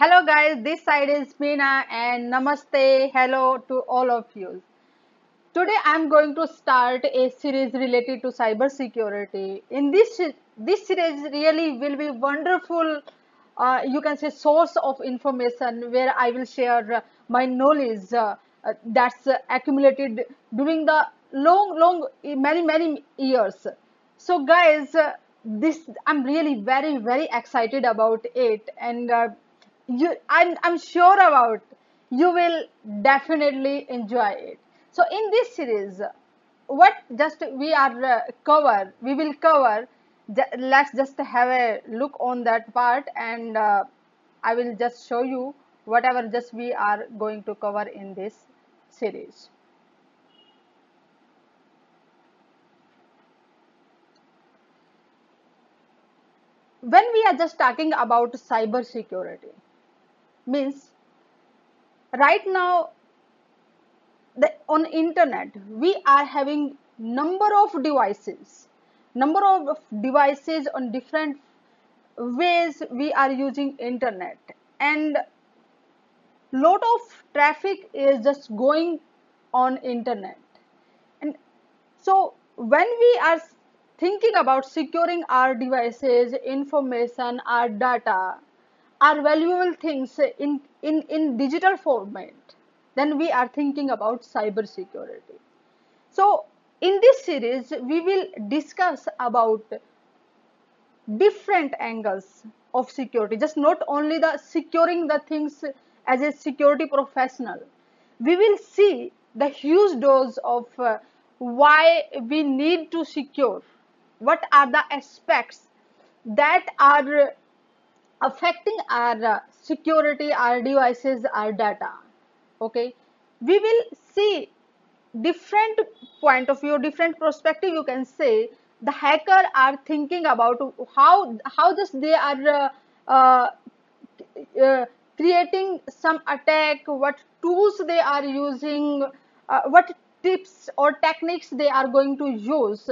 Hello guys, this side is Meena and namaste, hello to all of you. Today I'm going to start a series related to cyber security. In this this series really will be wonderful uh, you can say source of information where I will share my knowledge uh, that's accumulated during the long long many many years. So guys this I'm really very very excited about it and uh, you I'm, I'm sure about you will definitely enjoy it. So in this series what just we are uh, cover we will cover let's just have a look on that part and uh, i will just show you whatever just we are going to cover in this series. When we are just talking about cyber security means right now the, on internet we are having number of devices. Number of devices on different ways we are using internet. And lot of traffic is just going on internet. And so when we are thinking about securing our devices information our data are valuable things in, in, in digital format, then we are thinking about cyber security. So in this series, we will discuss about different angles of security, just not only the securing the things as a security professional. We will see the huge dose of uh, why we need to secure, what are the aspects that are affecting our uh, security, our devices, our data. Okay, we will see different point of view, different perspective. You can say the hacker are thinking about how how just they are uh, uh, uh, creating some attack, what tools they are using, uh, what tips or techniques they are going to use.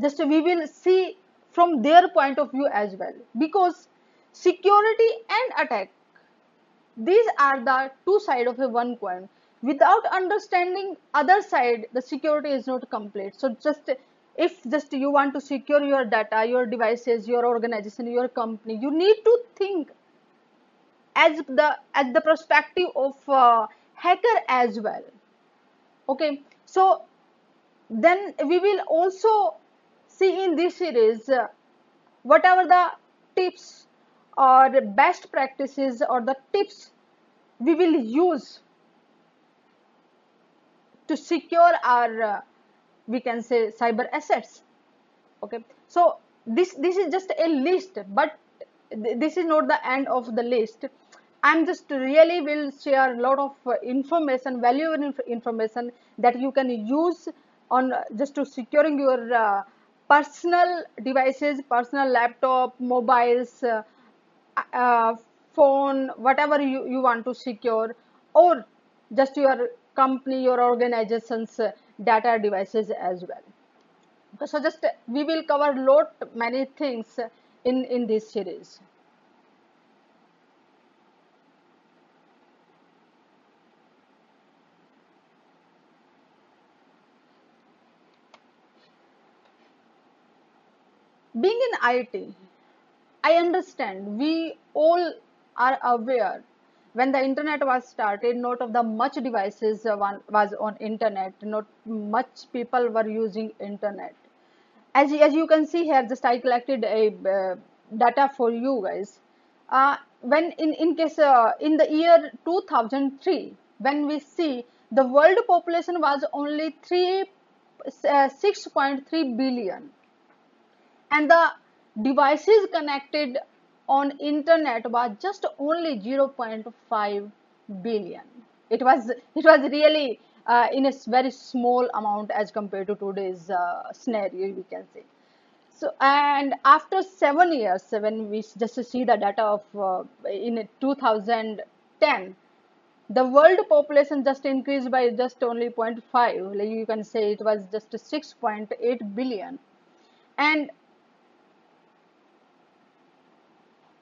Just we will see from their point of view as well because security and attack. These are the two sides of a one coin. Without understanding other side the security is not complete. So just if just you want to secure your data your devices your organization your company you need to think as the as the perspective of uh, hacker as well. Okay? So then we will also see in this series uh, whatever the tips or best practices or the tips we will use to secure our uh, we can say cyber assets. Okay. So this this is just a list but th this is not the end of the list. I'm just really will share a lot of uh, information valuable inf information that you can use on uh, just to securing your uh, personal devices personal laptop mobiles uh, phone whatever you, you want to secure or just your company your organization's data devices as well. So just we will cover lot many things in in this series. Being in IT I understand. We all are aware when the internet was started, not of the much devices uh, was on internet, not much people were using internet. As, as you can see here, just I collected a uh, data for you guys. Uh, when in, in case uh, in the year 2003, when we see the world population was only 3 uh, 6.3 billion and the devices connected on internet was just only 0.5 billion. It was it was really uh, in a very small amount as compared to today's uh, scenario we can say. So and after seven years when we just see the data of uh, in 2010 the world population just increased by just only 0.5 like you can say it was just 6.8 billion. And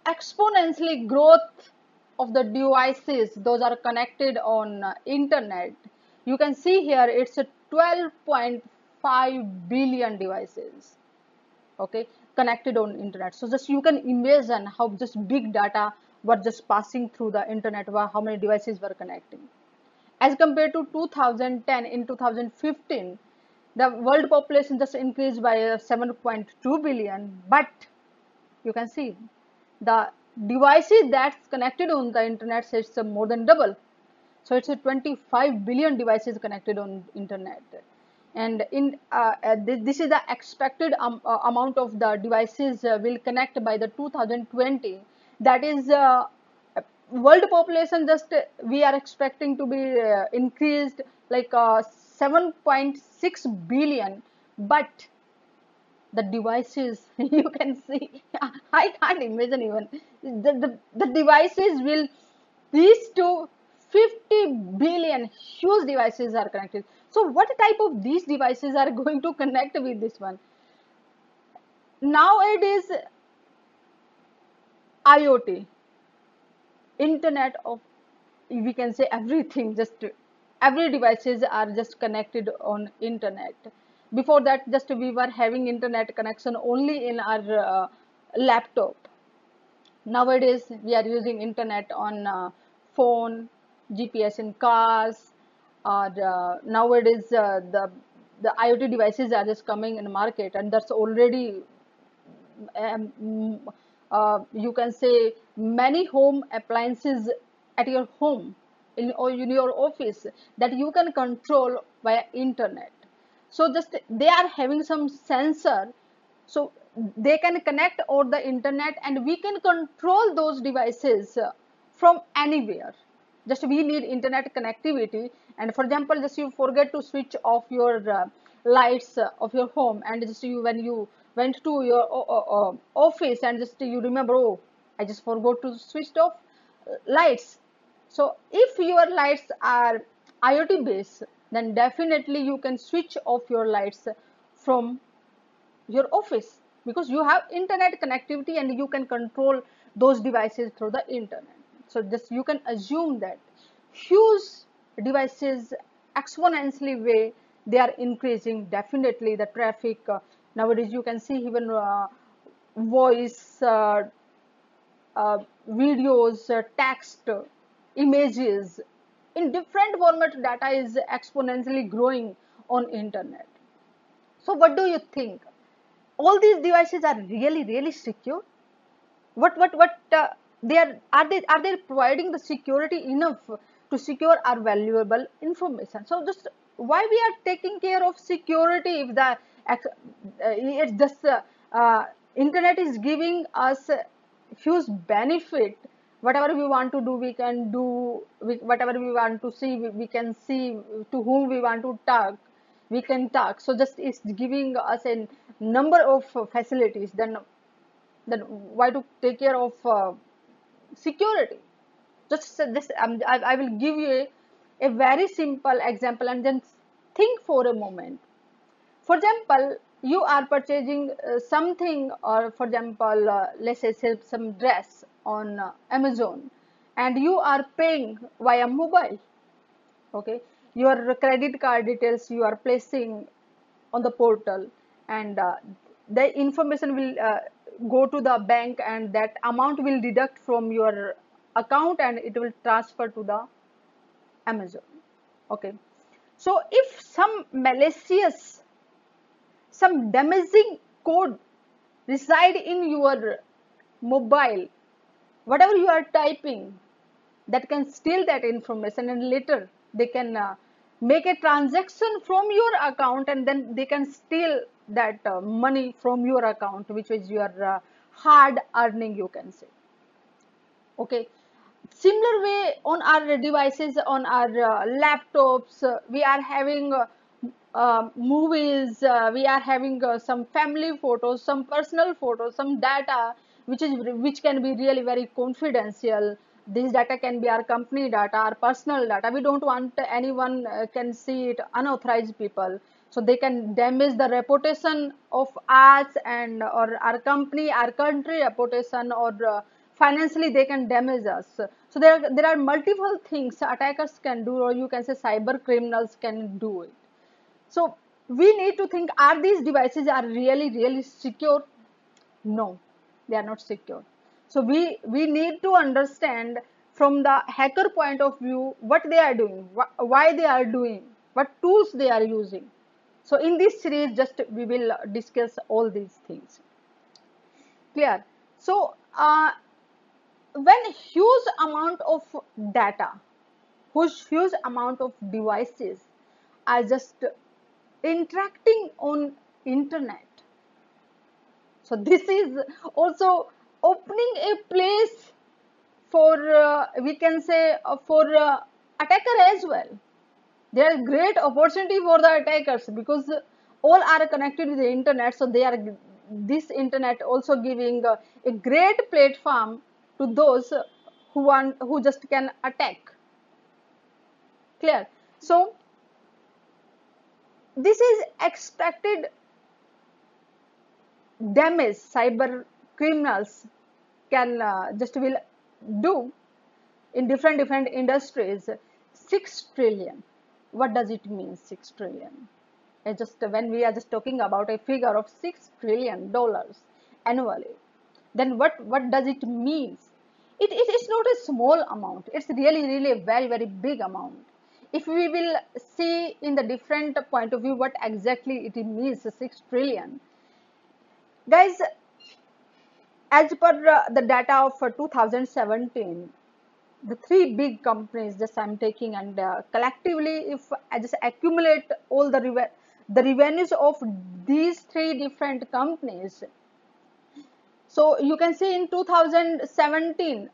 exponentially growth of the devices those are connected on uh, internet. You can see here it's a 12.5 billion devices okay connected on internet. So just you can imagine how just big data were just passing through the internet how many devices were connecting. As compared to 2010 in 2015 the world population just increased by 7.2 billion but you can see the devices that's connected on the internet it's more than double. So it's a 25 billion devices connected on internet. And in uh, uh, this is the expected um, uh, amount of the devices uh, will connect by the 2020 that is uh, world population just uh, we are expecting to be increased like 7.6 billion. But the devices you can see. I can't imagine even. The, the, the devices will these two 50 billion. Huge devices are connected. So what type of these devices are going to connect with this one? Now it is iot internet of we can say everything just every devices are just connected on internet before that just we were having internet connection only in our uh, laptop. Nowadays we are using internet on uh, phone gps in cars or uh, nowadays uh, the the iot devices are just coming in market and that's already um, uh, you can say many home appliances at your home in, or in your office that you can control via internet so just they are having some sensor. So they can connect over the internet and we can control those devices uh, from anywhere. Just we need internet connectivity. And for example just you forget to switch off your uh, lights uh, of your home and just you when you went to your uh, uh, uh, office and just you remember oh i just forgot to switch off lights. So if your lights are iot based then definitely you can switch off your lights from your office because you have internet connectivity and you can control those devices through the internet. So just you can assume that huge devices exponentially way they are increasing definitely the traffic. Uh, nowadays you can see even uh, voice uh, uh videos uh, text images in different format data is exponentially growing on internet. So what do you think? All these devices are really really secure? What what what uh, they are are they are they providing the security enough to secure our valuable information? So just why we are taking care of security if the uh, it's just uh, uh, internet is giving us huge benefit whatever we want to do we can do we, whatever we want to see we, we, can see to whom we want to talk we can talk. So just it's giving us a number of facilities then then why to take care of uh, security? Just this um, I, I will give you a, a very simple example and then think for a moment. For example you are purchasing uh, something or for example uh, let's say some dress on uh, Amazon. And you are paying via mobile. Okay? Your credit card details you are placing on the portal. And uh, the information will uh, go to the bank and that amount will deduct from your account and it will transfer to the Amazon. Okay? So if some malicious some damaging code reside in your mobile whatever you are typing that can steal that information and later they can uh, make a transaction from your account and then they can steal that uh, money from your account which is your uh, hard earning you can say. Okay? Similar way on our devices on our uh, laptops uh, we are having uh, movies we are having some family photos some personal photos some data which is which can be really very confidential. This data can be our company data our personal data. We don't want anyone uh, can see it unauthorized people. So they can damage the reputation of us and or our company our country reputation or uh, financially they can damage us. So there are, there are multiple things attackers can do or you can say cyber criminals can do it. So we need to think are these devices are really really secure? No they are not secure. So we we need to understand from the hacker point of view what they are doing wh- why they are doing what tools they are using. So in this series just we will discuss all these things. Clear? So uh, when huge amount of data huge huge amount of devices are just interacting on internet so this is also opening a place for uh, we can say uh, for uh, attacker as well. There is great opportunity for the attackers because all are connected with the internet. So they are this internet also giving a great platform to those who want who just can attack. Clear? So this is expected damage cyber criminals can uh, just will do in different different industries. 6 trillion. What does it mean 6 trillion? It's just when we are just talking about a figure of 6 trillion dollars annually then what what does it mean? It, it is not a small amount. It's really really a very very big amount. If we will see in the different point of view what exactly it means 6 trillion guys as per uh, the data of uh, 2017 the three big companies just i'm taking and uh, collectively if i just accumulate all the the revenues of these three different companies. So you can see in 2017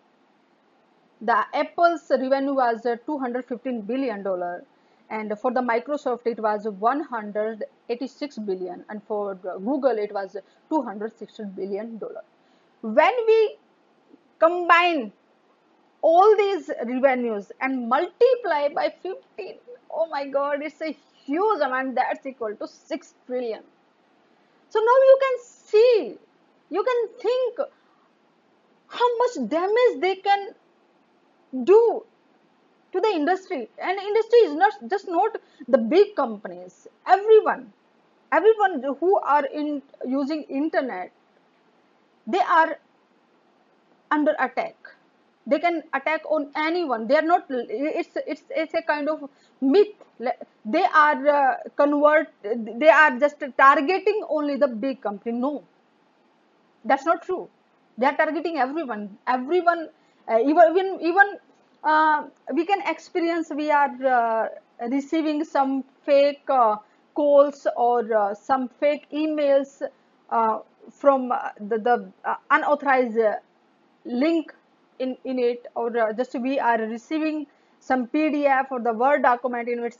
the apple's revenue was uh, 215 billion dollar and for the microsoft it was 186 billion. And for google it was 260 billion dollar. When we combine all these revenues and multiply by 15 oh my god it's a huge amount. That's equal to 6 trillion. So now you can see you can think how much damage they can do to the industry. And industry is not just not the big companies. Everyone everyone who are in using internet they are under attack. They can attack on anyone. They are not it's it's it's a kind of myth. They are uh, convert they are just targeting only the big company. No. That's not true. They are targeting everyone. Everyone uh, even even uh, we can experience we are uh, receiving some fake uh, calls or uh, some fake emails uh, from the, the unauthorized link in, in it or just we are receiving some pdf or the word document in which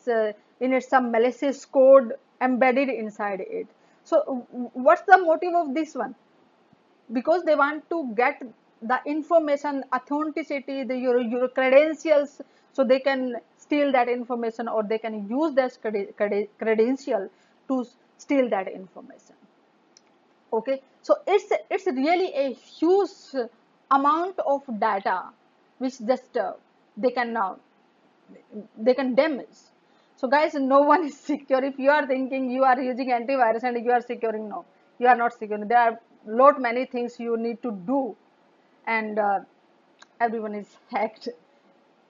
in it some malicious code embedded inside it. So what's the motive of this one? Because they want to get the information authenticity the your, your credentials so they can steal that information or they can use that credential to steal that information. Okay? So it's it's really a huge amount of data which just uh, they can now uh, they can damage. So guys no one is secure. If you are thinking you are using antivirus and you are securing no you are not secure there are lot many things you need to do and uh, everyone is hacked.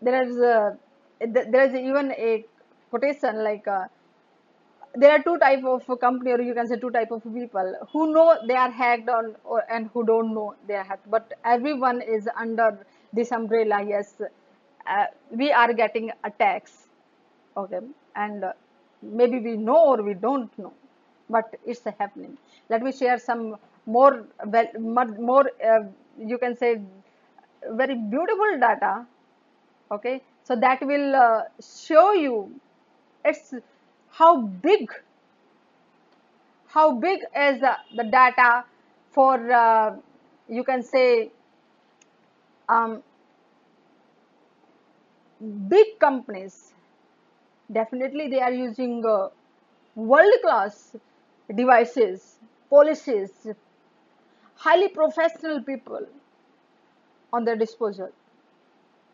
There is a, there is even a quotation like uh, there are two type of company or you can say two type of people who know they are hacked on or, and who don't know they are hacked. But everyone is under this umbrella yes. Uh, we are getting attacks okay? And uh, maybe we know or we don't know but it's happening. Let me share some more well more uh, you can say very beautiful data okay? So that will uh, show you it's how big how big is the, the data for uh, you can say um, big companies. Definitely they are using uh, world class devices policies highly professional people on their disposal.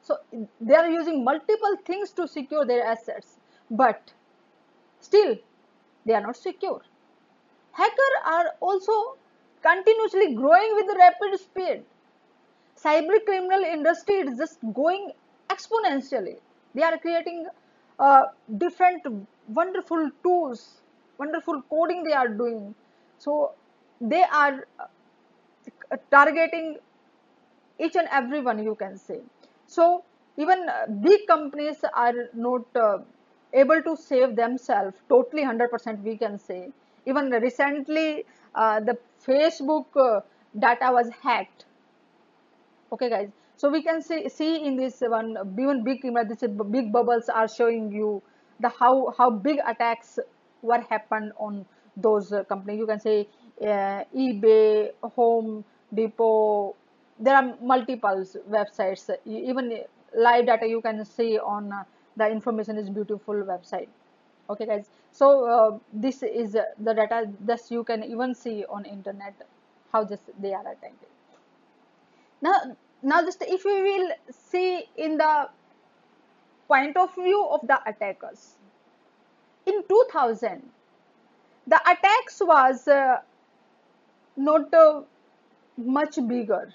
So they are using multiple things to secure their assets but still they are not secure. Hackers are also continuously growing with rapid speed. Cyber criminal industry is just going exponentially. They are creating uh, different wonderful tools wonderful coding they are doing. So they are targeting each and every one you can say. So even uh, big companies are not uh, able to save themselves totally 100% we can say. Even recently uh, the facebook uh, data was hacked. Okay guys? So we can see see in this one even big this big bubbles are showing you the how how big attacks were happened on those uh, companies. You can say uh, ebay home depot there are multiple websites. Even live data you can see on uh, the information is beautiful website. Okay guys? So uh, this is the data that you can even see on internet how just they are attacking now now just if we will see in the point of view of the attackers. In 2000 the attacks was uh, not uh, much bigger.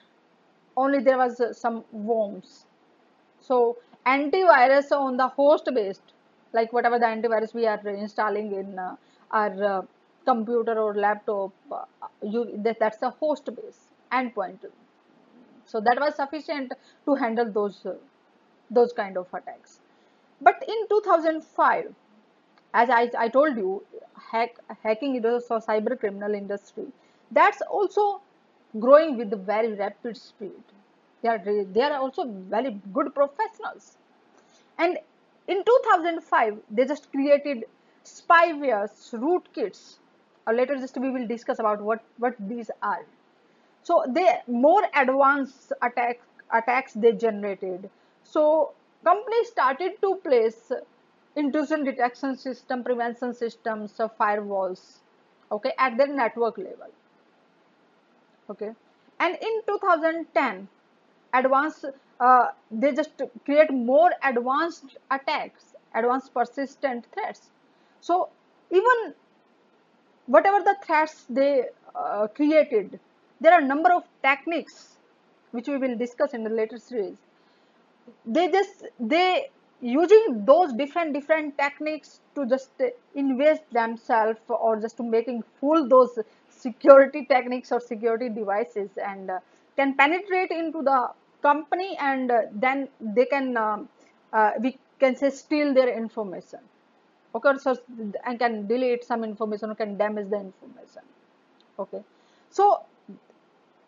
Only there was uh, some worms. So antivirus on the host based like whatever the antivirus we are installing in uh, our uh, computer or laptop uh, you that, that's the host base endpoint. So that was sufficient to handle those uh, those kind of attacks. But in 2005 as I, I told you hack hacking is a cyber criminal industry. That's also growing with very rapid speed. They are they are also very good professionals. And in 2005 they just created spywares rootkits or uh, later just we will discuss about what what these are. So they more advanced attack attacks they generated. So companies started to place intrusion detection system prevention systems of firewalls okay at their network level okay. And in 2010 advanced uh, they just create more advanced attacks advanced persistent threats. So even whatever the threats they uh, created there are number of techniques which we will discuss in the later series. They just they using those different different techniques to just invest themselves or just to making fool those security techniques or security devices and uh, can penetrate into the company and uh, then they can um, uh, we can say steal their information. Okay so and can delete some information or can damage the information. Okay so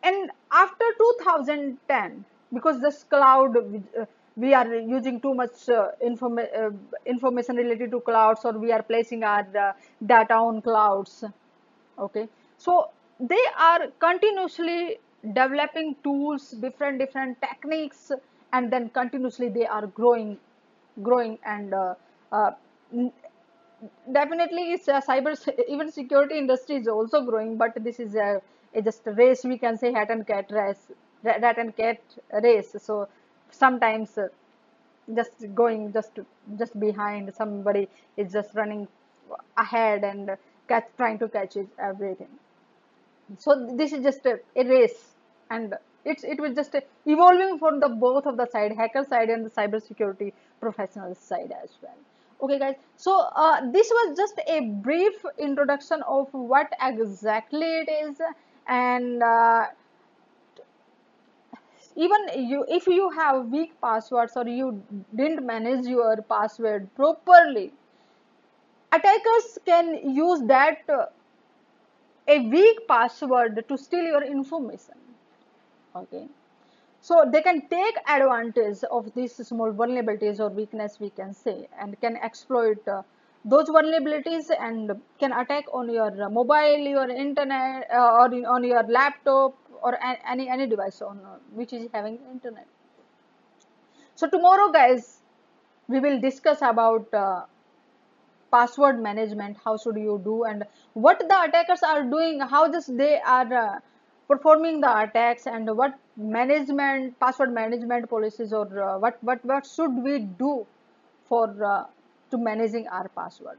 and after 2010 because this cloud uh, we are using too much uh, uh, information related to clouds or we are placing our uh, data on clouds. Okay so they are continuously developing tools different different techniques and then continuously they are growing growing and uh, uh, definitely it's a cyber even security industry is also growing but this is a, a just a race we can say hat and cat race rat and cat race. So sometimes uh, just going just just behind somebody is just running ahead and catch trying to catch everything so this is just a, a race and it's it was just evolving from the both of the side hacker side and the cyber security professional side as well. Okay guys. So uh, this was just a brief introduction of what exactly it is. And uh, even you if you have weak passwords or you didn't manage your password properly attackers can use that uh, a weak password to steal your information. Okay. So they can take advantage of these small vulnerabilities or weakness we can say and can exploit uh, those vulnerabilities and can attack on your mobile your internet uh, or on your laptop or any any device on uh, which is having internet. So tomorrow guys we will discuss about uh, password management how should you do and what the attackers are doing how just they are uh, performing the attacks and what management password management policies or uh, what what what should we do for uh, to managing our password.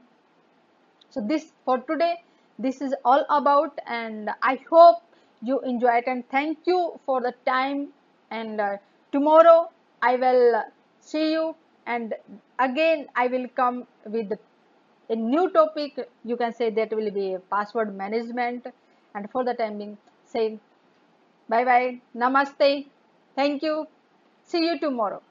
So this for today this is all about and i hope you enjoyed and thank you for the time and uh, tomorrow i will see you and again i will come with a new topic you can say that will be password management. And for the time being say bye bye namaste thank you see you tomorrow